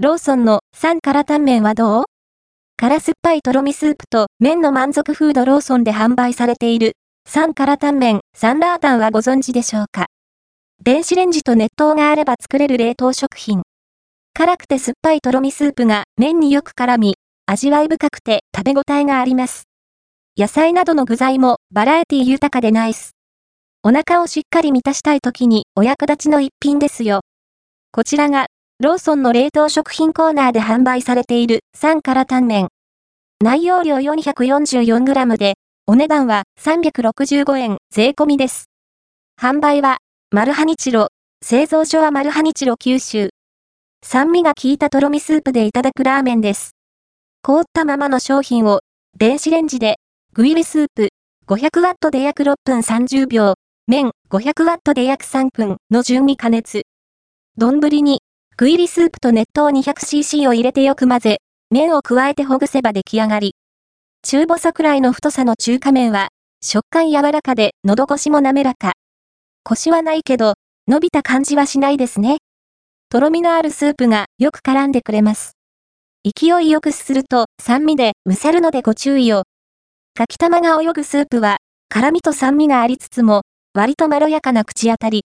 ローソンの3辛タンメンはどう？辛酸っぱいとろみスープと麺の満足フードローソンで販売されている3辛タンメンサンラータンはご存知でしょうか？電子レンジと熱湯があれば作れる冷凍食品。辛くて酸っぱいとろみスープが麺によく絡み、味わい深くて食べ応えがあります。野菜などの具材もバラエティ豊かでナイス。お腹をしっかり満たしたい時にお役立ちの一品ですよ。こちらが、ローソンの冷凍食品コーナーで販売されている3辛タンメン。内容量 444g で、お値段は365円税込みです。販売は、マルハニチロ、製造所はマルハニチロ九州。酸味が効いたとろみスープでいただくラーメンです。凍ったままの商品を、電子レンジでグイリスープ、500ワットで約6分30秒、麺、500ワットで約3分の順に加熱。丼に、グイリスープと熱湯 200cc を入れてよく混ぜ、麺を加えてほぐせば出来上がり。中細くらいの太さの中華麺は、食感柔らかで喉越しも滑らか。コシはないけど、伸びた感じはしないですね。とろみのあるスープがよく絡んでくれます。勢いよくすすると酸味でむせるのでご注意を。かきたまが泳ぐスープは、辛みと酸味がありつつも、割とまろやかな口当たり。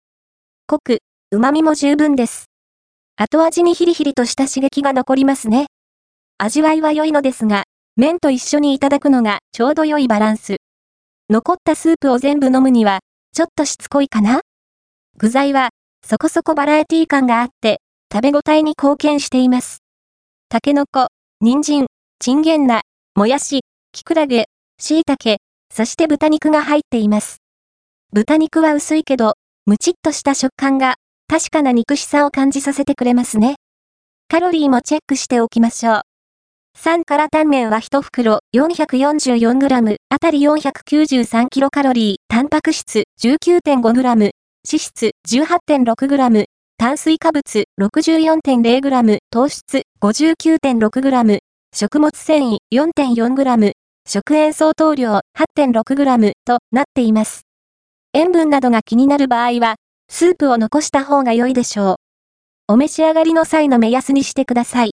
濃く、旨味も十分です。後味にヒリヒリとした刺激が残りますね。味わいは良いのですが、麺と一緒にいただくのがちょうど良いバランス。残ったスープを全部飲むには、ちょっとしつこいかな具材は、そこそこバラエティ感があって、食べ応えに貢献しています。タケノコ、人参、チンゲンナ、もやし、キクラゲ、椎茸、そして豚肉が入っています。豚肉は薄いけど、ムチっとした食感が、確かな肉しさを感じさせてくれますね。カロリーもチェックしておきましょう。3辛タンメンは1袋 444g あたり 493kcal タンパク質 19.5g 脂質 18.6g 炭水化物 64.0g 糖質 59.6g 食物繊維 4.4g 食塩相当量 8.6g となっています。塩分などが気になる場合は、スープを残した方が良いでしょう。お召し上がりの際の目安にしてください。